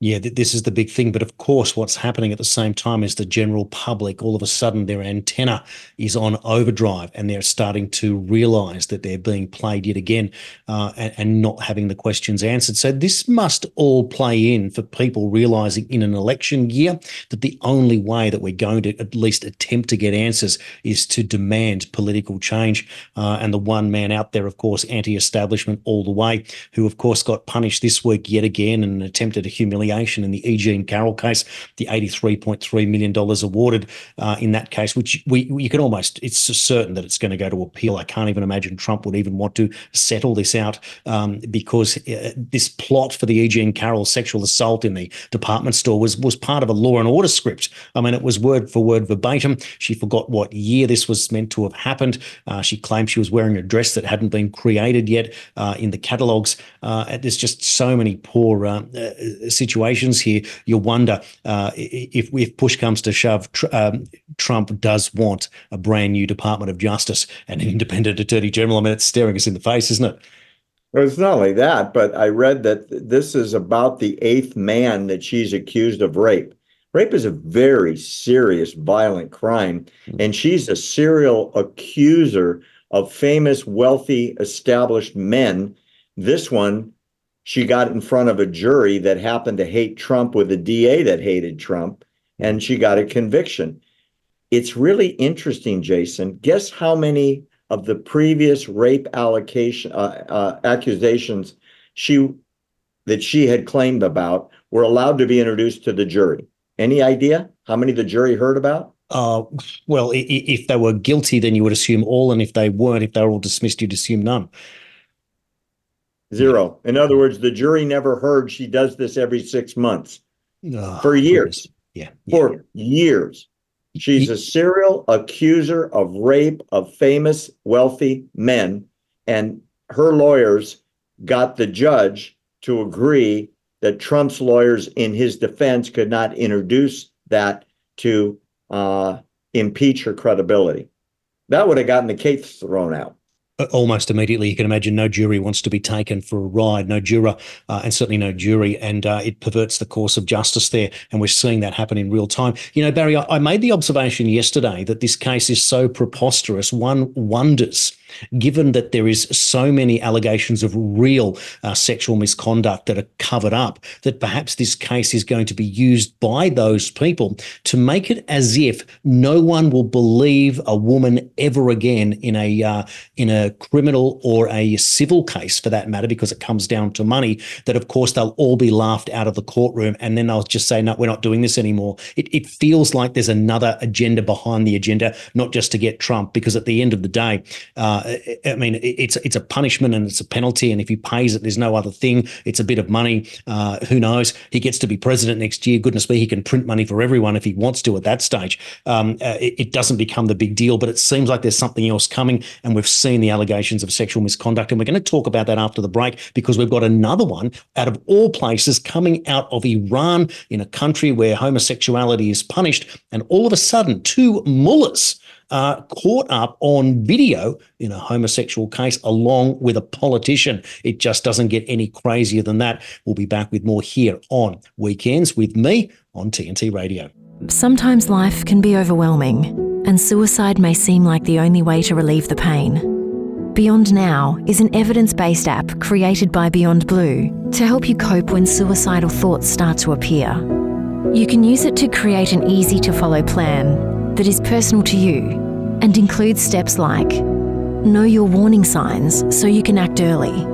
Speaker 2: Yeah, this is the big thing. But of course, what's happening at the same time is the general public, all of a sudden, their antenna is on overdrive and they're starting to realize that they're being played yet again uh, and, and not having the questions answered. So, this must all play in for people realizing in an election year that the only way that we're going to at least attempt to get answers is to demand political change. Uh, and the one man out there, of course, anti establishment all the way, who, of course, got punished this week yet again in an attempted humiliation in the E. Jean Carroll case, the $83.3 million awarded uh, in that case, which we you can almost, it's certain that it's going to go to appeal. I can't even imagine Trump would even want to settle this out um, because uh, this plot for the E. Jean Carroll sexual assault in the department store was, was part of a law and order script. I mean, it was word for word verbatim. She forgot what year this was meant to have happened. Uh, she claimed she was wearing a dress that hadn't been created yet uh, in the catalogs. Uh, there's just so many poor uh, uh, situations here. You wonder uh, if, if push comes to shove, tr- um, Trump does want a brand new Department of Justice and an independent Attorney General. I mean, it's staring us in the face, isn't it?
Speaker 3: Well, it's not only that, but I read that this is about the eighth man that she's accused of rape. Rape is a very serious, violent crime, and she's a serial accuser of famous, wealthy, established men. This one, she got in front of a jury that happened to hate Trump with a DA that hated Trump, and she got a conviction. It's really interesting, Jason. Guess how many of the previous rape allocation uh, uh, accusations she that she had claimed about were allowed to be introduced to the jury. Any idea how many the jury heard about?
Speaker 2: Uh, well, if they were guilty, then you would assume all, and if they weren't, if they were all dismissed, you'd assume none.
Speaker 3: Zero. In other words, the jury never heard she does this every six months for years.
Speaker 2: Yeah. yeah.
Speaker 3: For years. She's a serial accuser of rape of famous, wealthy men. And her lawyers got the judge to agree that Trump's lawyers in his defense could not introduce that to uh, impeach her credibility. That would have gotten the case thrown out.
Speaker 2: Almost immediately. You can imagine no jury wants to be taken for a ride, no juror, uh, and certainly no jury, and uh, it perverts the course of justice there. And we're seeing that happen in real time. You know, Barry, I, I made the observation yesterday that this case is so preposterous. One wonders given that there is so many allegations of real uh, sexual misconduct that are covered up, that perhaps this case is going to be used by those people to make it as if no one will believe a woman ever again in a uh, in a criminal or a civil case for that matter, because it comes down to money. That of course they'll all be laughed out of the courtroom, and then they'll just say, "No, we're not doing this anymore." It, it feels like there's another agenda behind the agenda, not just to get Trump, because at the end of the day, uh, I mean, it's it's a punishment and it's a penalty, and if he pays it, there's no other thing. It's a bit of money. Uh, who knows? He gets to be president next year. Goodness me, he can print money for everyone if he wants to at that stage. Um, uh, it, it, doesn't become the big deal, but it seems like there's something else coming, and we've seen the allegations of sexual misconduct, and we're going to talk about that after the break because we've got another one out of all places coming out of Iran in a country where homosexuality is punished, and all of a sudden, two mullahs uh, caught up on video in a homosexual case along with a politician. It just doesn't get any crazier than that. We'll be back with more here on Weekends with me on TNT Radio.
Speaker 8: Sometimes life can be overwhelming, and suicide may seem like the only way to relieve the pain. Beyond Now is an evidence based app created by Beyond Blue to help you cope when suicidal thoughts start to appear. You can use it to create an easy to follow plan that is personal to you and includes steps like know your warning signs so you can act early,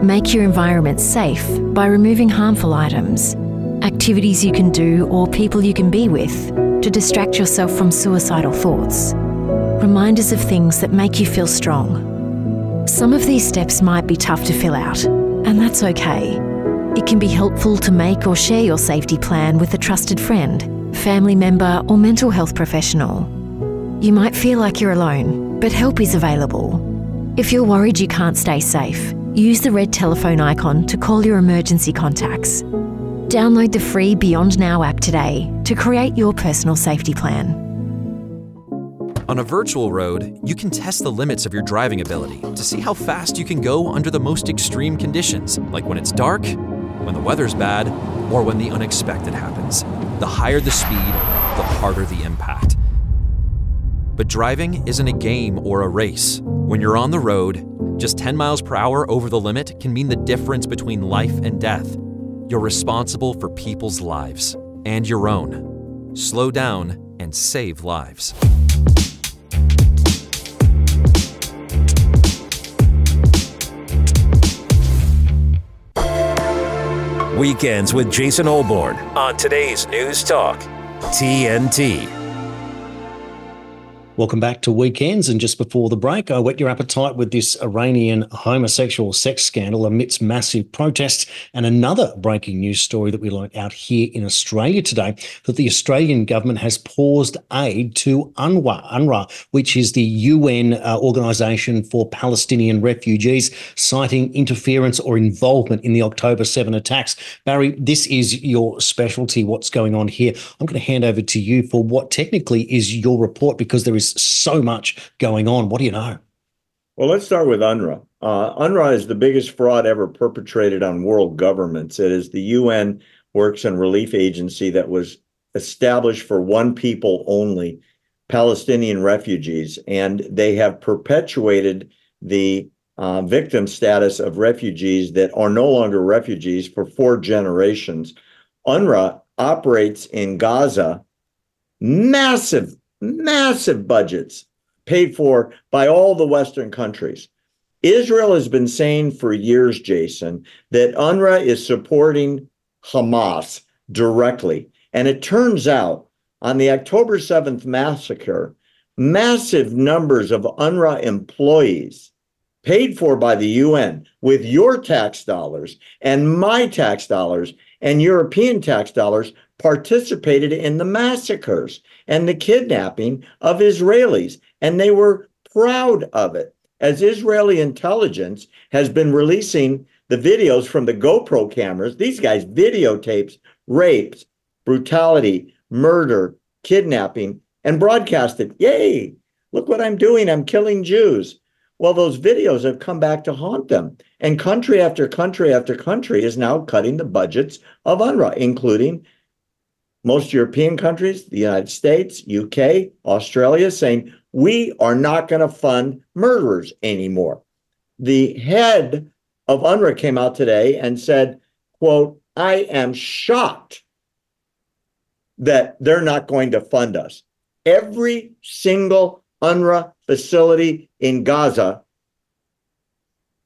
Speaker 8: make your environment safe by removing harmful items, activities you can do or people you can be with to distract yourself from suicidal thoughts, reminders of things that make you feel strong. Some of these steps might be tough to fill out, and that's okay. It can be helpful to make or share your safety plan with a trusted friend family member, or mental health professional. You might feel like you're alone, but help is available. If you're worried you can't stay safe, use the red telephone icon to call your emergency contacts. Download the free Beyond Now app today to create your personal safety plan.
Speaker 9: On a virtual road, you can test the limits of your driving ability to see how fast you can go under the most extreme conditions, like when it's dark, when the weather's bad, or when the unexpected happens. The higher the speed, the harder the impact. But driving isn't a game or a race. When you're on the road, just 10 miles per hour over the limit can mean the difference between life and death. You're responsible for people's lives and your own. Slow down and save lives.
Speaker 1: Weekends with Jason Olbourne on today's News Talk, TNT.
Speaker 2: Welcome back to Weekends. And just before the break, I whet your appetite with this Iranian homosexual sex scandal amidst massive protests. And another breaking news story that we learned out here in Australia today that the Australian government has paused aid to UNRWA, UNRWA which is the UN uh, Organisation for Palestinian Refugees, citing interference or involvement in the October 7 attacks. Barry, this is your specialty. What's going on here? I'm going to hand over to you for what technically is your report because there is so much going on. What do you know?
Speaker 3: Well, let's start with UNRWA. Uh, UNRWA is the biggest fraud ever perpetrated on world governments. It is the UN Works and Relief Agency that was established for one people only, Palestinian refugees, and they have perpetuated the uh, victim status of refugees that are no longer refugees for four generations. UNRWA operates in Gaza, massive massive budgets paid for by all the Western countries. Israel has been saying for years, Jason, that UNRWA is supporting Hamas directly. And it turns out on the October 7th massacre, massive numbers of UNRWA employees paid for by the UN with your tax dollars and my tax dollars and European tax dollars participated in the massacres and the kidnapping of Israelis, and they were proud of it. As Israeli intelligence has been releasing the videos from the GoPro cameras, these guys videotapes rapes, brutality, murder, kidnapping, and broadcasted. Yay! Look what I'm doing. I'm killing Jews. Well, those videos have come back to haunt them. And country after country after country is now cutting the budgets of UNRWA, including most European countries, the United States, UK, Australia, saying we are not going to fund murderers anymore. The head of UNRWA came out today and said, quote, I am shocked that they're not going to fund us. Every single UNRWA facility in Gaza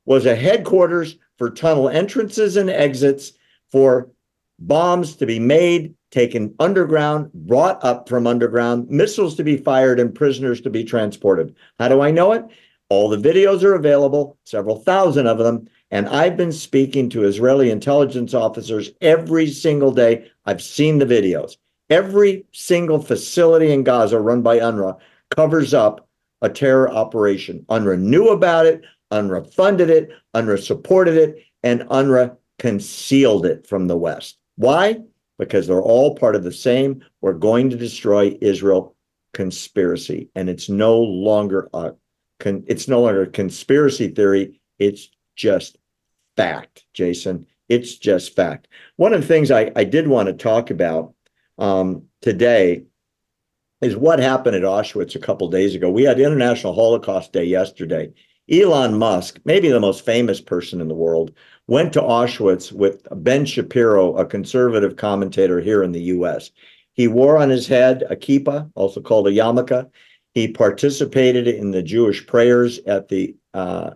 Speaker 3: was a headquarters for tunnel entrances and exits for bombs to be made, taken underground, brought up from underground, missiles to be fired, and prisoners to be transported. How do I know it? All the videos are available, several thousand of them. And I've been speaking to Israeli intelligence officers every single day. I've seen the videos. Every single facility in Gaza run by UNRWA covers up a terror operation. UNRWA knew about it, UNRWA funded it, UNRWA supported it, and UNRWA concealed it from the West. Why? Because they're all part of the same we're going to destroy Israel conspiracy. And it's no longer a con- it's no longer a conspiracy theory, it's just fact, Jason. It's just fact. One of the things I, I did want to talk about um, today is what happened at Auschwitz a couple days ago. We had International Holocaust Day yesterday. Elon Musk, maybe the most famous person in the world, went to Auschwitz with Ben Shapiro, a conservative commentator here in the US. He wore on his head a kippah, also called a yarmulke. He participated in the Jewish prayers at the uh,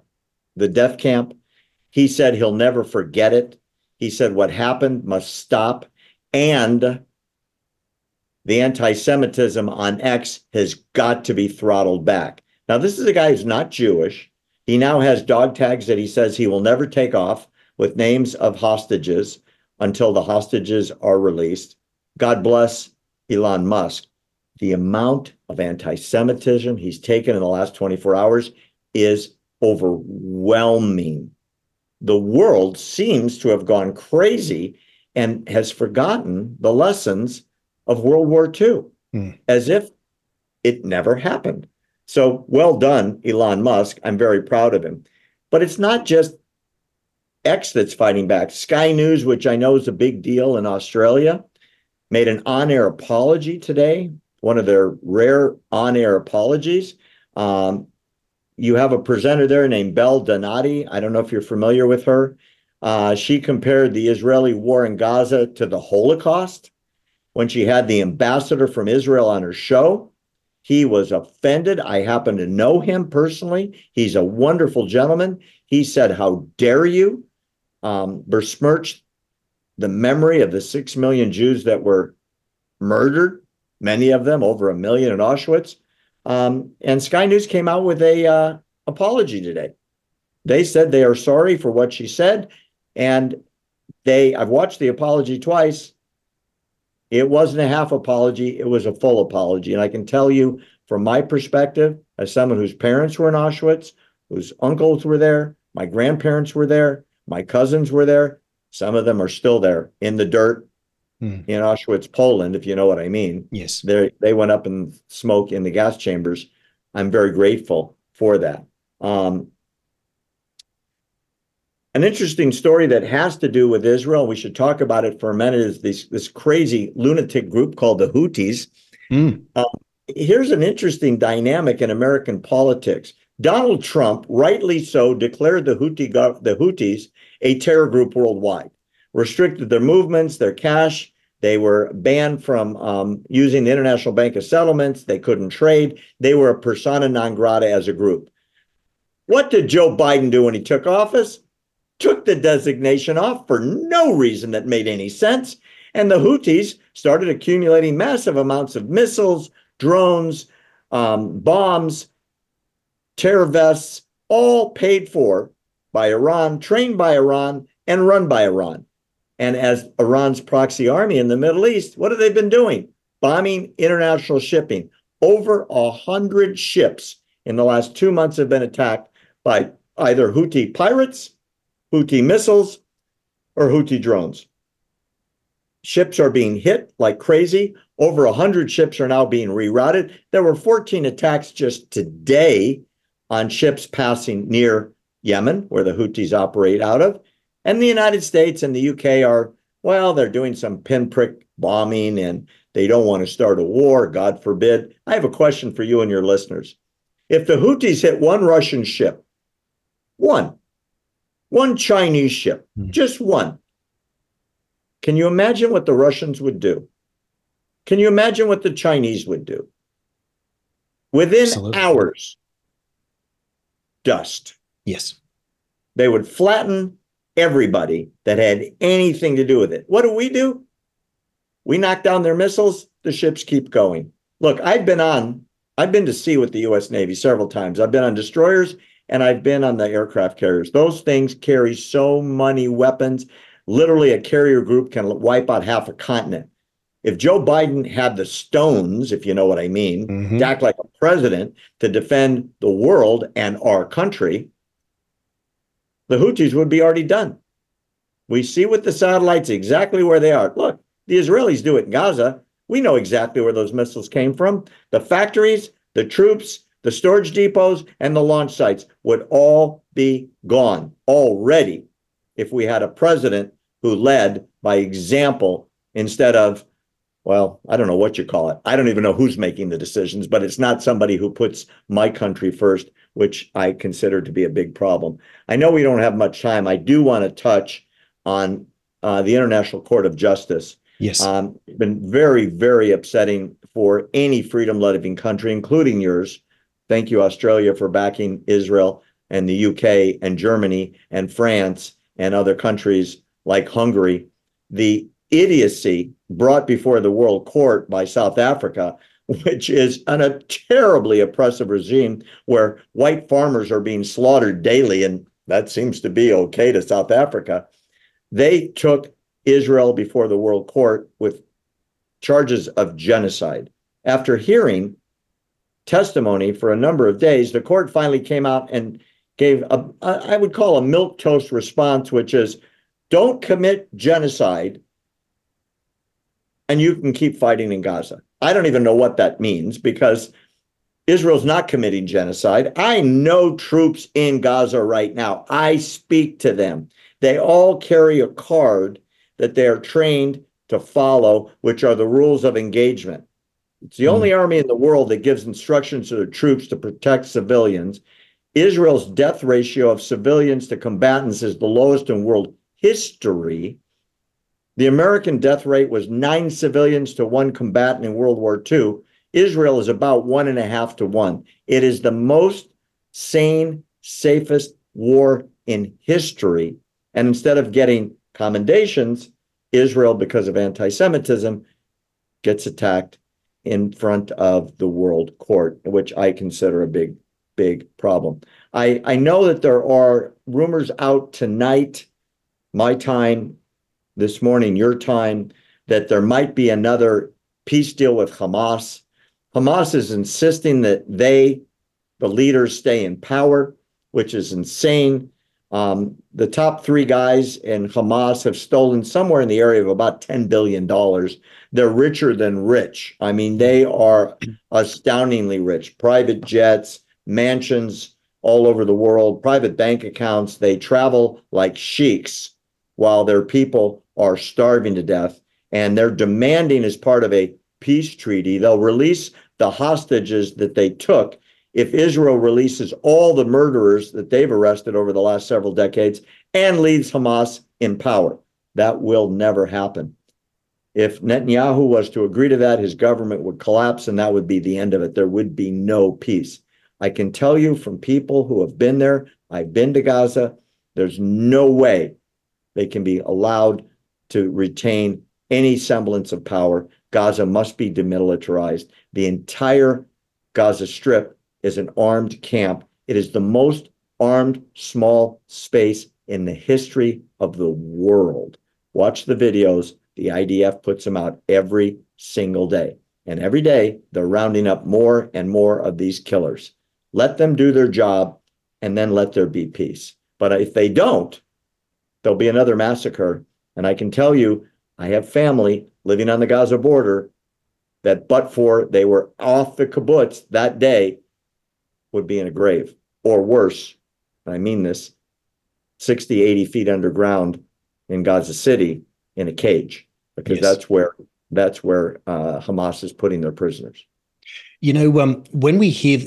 Speaker 3: the death camp. He said he'll never forget it. He said what happened must stop, and the anti-Semitism on X has got to be throttled back. Now, this is a guy who's not Jewish. He now has dog tags that he says he will never take off with names of hostages until the hostages are released. God bless Elon Musk. The amount of anti Semitism he's taken in the last 24 hours is overwhelming. The world seems to have gone crazy and has forgotten the lessons of World War II mm. as if it never happened. So well done, Elon Musk. I'm very proud of him. But it's not just X that's fighting back. Sky News, which I know is a big deal in Australia, made an on air apology today, one of their rare on air apologies. Um, you have a presenter there named Belle Donati. I don't know if you're familiar with her. Uh, she compared the Israeli war in Gaza to the Holocaust when she had the ambassador from Israel on her show. He was offended. I happen to know him personally. He's a wonderful gentleman. He said, How dare you um, besmirch the memory of the six million Jews that were murdered, many of them, over a million in Auschwitz. Um, and Sky News came out with a uh, apology today. They said they are sorry for what she said, and they. I've watched the apology twice. It wasn't a half apology, it was a full apology. And I can tell you from my perspective, as someone whose parents were in Auschwitz, whose uncles were there, my grandparents were there, my cousins were there. Some of them are still there in the dirt hmm. in Auschwitz, Poland, if you know what I mean.
Speaker 2: Yes.
Speaker 3: They they went up in smoke in the gas chambers. I'm very grateful for that. Um, an interesting story that has to do with Israel, we should talk about it for a minute, is this, this crazy lunatic group called the Houthis. Mm. Um, here's an interesting dynamic in American politics. Donald Trump, rightly so, declared the, Houthi, the Houthis a terror group worldwide, restricted their movements, their cash. They were banned from um, using the International Bank of Settlements. They couldn't trade. They were a persona non grata as a group. What did Joe Biden do when he took office? Took the designation off for no reason that made any sense. And the Houthis started accumulating massive amounts of missiles, drones, um, bombs, terror vests, all paid for by Iran, trained by Iran, and run by Iran. And as Iran's proxy army in the Middle East, what have they been doing? Bombing international shipping. Over a hundred ships in the last two months have been attacked by either Houthi pirates Houthi missiles, or Houthi drones. Ships are being hit like crazy. Over 100 ships are now being rerouted. There were 14 attacks just today on ships passing near Yemen, where the Houthis operate out of. And the United States and the UK are well, they're doing some pinprick bombing and they don't want to start a war, God forbid. I have a question for you and your listeners. If the Houthis hit one Russian ship, one, one Chinese ship, mm. just one, can you imagine what the Russians would do? Can you imagine what the Chinese would do? Within Absolutely. hours, dust.
Speaker 2: Yes.
Speaker 3: They would flatten everybody that had anything to do with it. What do we do? We knock down their missiles, the ships keep going. Look, I've been on, I've been to sea with the US Navy several times. I've been on destroyers and I've been on the aircraft carriers. Those things carry so many weapons. Literally, a carrier group can wipe out half a continent. If Joe Biden had the stones, if you know what I mean, mm-hmm. to act like a president to defend the world and our country, the Houthis would be already done. We see with the satellites exactly where they are. Look, the Israelis do it in Gaza. We know exactly where those missiles came from. The factories, the troops, the storage depots, and the launch sites would all be gone already if we had a president who led by example instead of, well, I don't know what you call it. I don't even know who's making the decisions, but it's not somebody who puts my country first which I consider to be a big problem. I know we don't have much time. I do want to touch on uh, the International Court of Justice.
Speaker 2: Yes.
Speaker 3: Um, it's been very, very upsetting for any freedom loving country, including yours. Thank you, Australia, for backing Israel and the UK and Germany and France and other countries like Hungary. The idiocy brought before the World Court by South Africa which is an, a terribly oppressive regime where white farmers are being slaughtered daily, and that seems to be okay to South Africa. They took Israel before the World Court with charges of genocide. After hearing testimony for a number of days, the court finally came out and gave a, I would call a milk toast response, which is don't commit genocide and you can keep fighting in Gaza. I don't even know what that means because Israel's not committing genocide. I know troops in Gaza right now. I speak to them. They all carry a card that they are trained to follow, which are the rules of engagement. It's the mm. only army in the world that gives instructions to their troops to protect civilians. Israel's death ratio of civilians to combatants is the lowest in world history. The American death rate was nine civilians to one combatant in World War II. Israel is about one and a half to one. It is the most sane, safest war in history. And instead of getting commendations, Israel, because of anti Semitism, gets attacked in front of the world court, which I consider a big, big problem. I, I know that there are rumors out tonight, my time, this morning, your time, that there might be another peace deal with Hamas. Hamas is insisting that they, the leaders, stay in power, which is insane. Um, the top three guys in Hamas have stolen somewhere in the area of about $10 billion. They're richer than rich. I mean, they are astoundingly rich. Private jets, mansions all over the world, private bank accounts. They travel like sheiks while their people are starving to death and they're demanding as part of a peace treaty they'll release the hostages that they took if Israel releases all the murderers that they've arrested over the last several decades and leaves Hamas in power. That will never happen. If Netanyahu was to agree to that, his government would collapse and that would be the end of it. There would be no peace. I can tell you from people who have been there, I've been to Gaza, there's no way they can be allowed to retain any semblance of power. Gaza must be demilitarized. The entire Gaza Strip is an armed camp. It is the most armed small space in the history of the world. Watch the videos. The IDF puts them out every single day. And every day they're rounding up more and more of these killers. Let them do their job and then let there be peace. But if they don't, there'll be another massacre and I can tell you, I have family living on the Gaza border that, but for they were off the kibbutz that day, would be in a grave or worse. And I mean this 60, 80 feet underground in Gaza City in a cage because
Speaker 2: Yes.
Speaker 3: that's where that's where uh, Hamas is putting their prisoners.
Speaker 2: You know, um, when we hear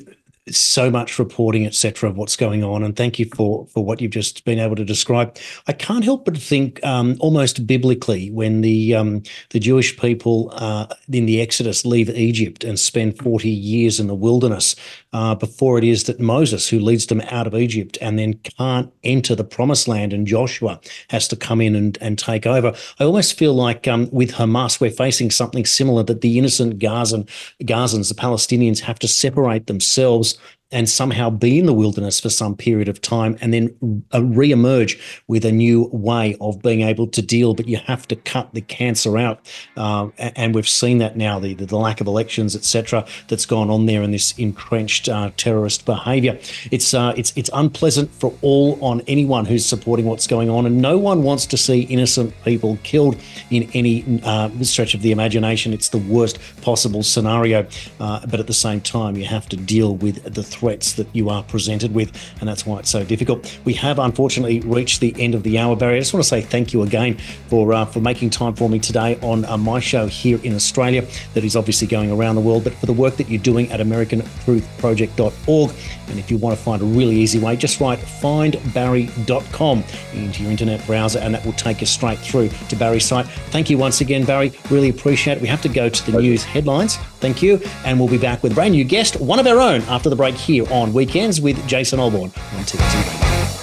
Speaker 2: so much reporting, etc., of what's going on, and thank you for for what you've just been able to describe. I can't help but think, um, almost biblically, when the um, the Jewish people uh, in the Exodus leave Egypt and spend forty years in the wilderness uh, before it is that Moses, who leads them out of Egypt, and then can't enter the Promised Land, and Joshua has to come in and and take over. I almost feel like um, with Hamas, we're facing something similar that the innocent Gazan Gazans, the Palestinians, have to separate themselves and somehow be in the wilderness for some period of time and then uh, re-emerge with a new way of being able to deal. But you have to cut the cancer out a- and we've seen that now the, the lack of elections etc that's gone on there in this entrenched uh, terrorist behavior. It's uh, it's it's unpleasant for all on anyone who's supporting what's going on and no one wants to see innocent people killed in any uh, stretch of the imagination. It's the worst possible scenario uh, but at the same time you have to deal with the threats that you are presented with, and that's why it's so difficult. We have unfortunately reached the end of the hour, Barry. I just want to say thank you again for uh, for making time for me today on uh, my show here in Australia, that is obviously going around the world, but for the work that you're doing at AmericanTruthProject.org. And if you want to find a really easy way, just write findbarry.com into your internet browser, and that will take you straight through to Barry's site. Thank you once again, Barry. Really appreciate it. We have to go to the news headlines. Thank you. And we'll be back with a brand new guest, one of our own, after the break here on Weekends with Jason Olbourne on TNT Radio.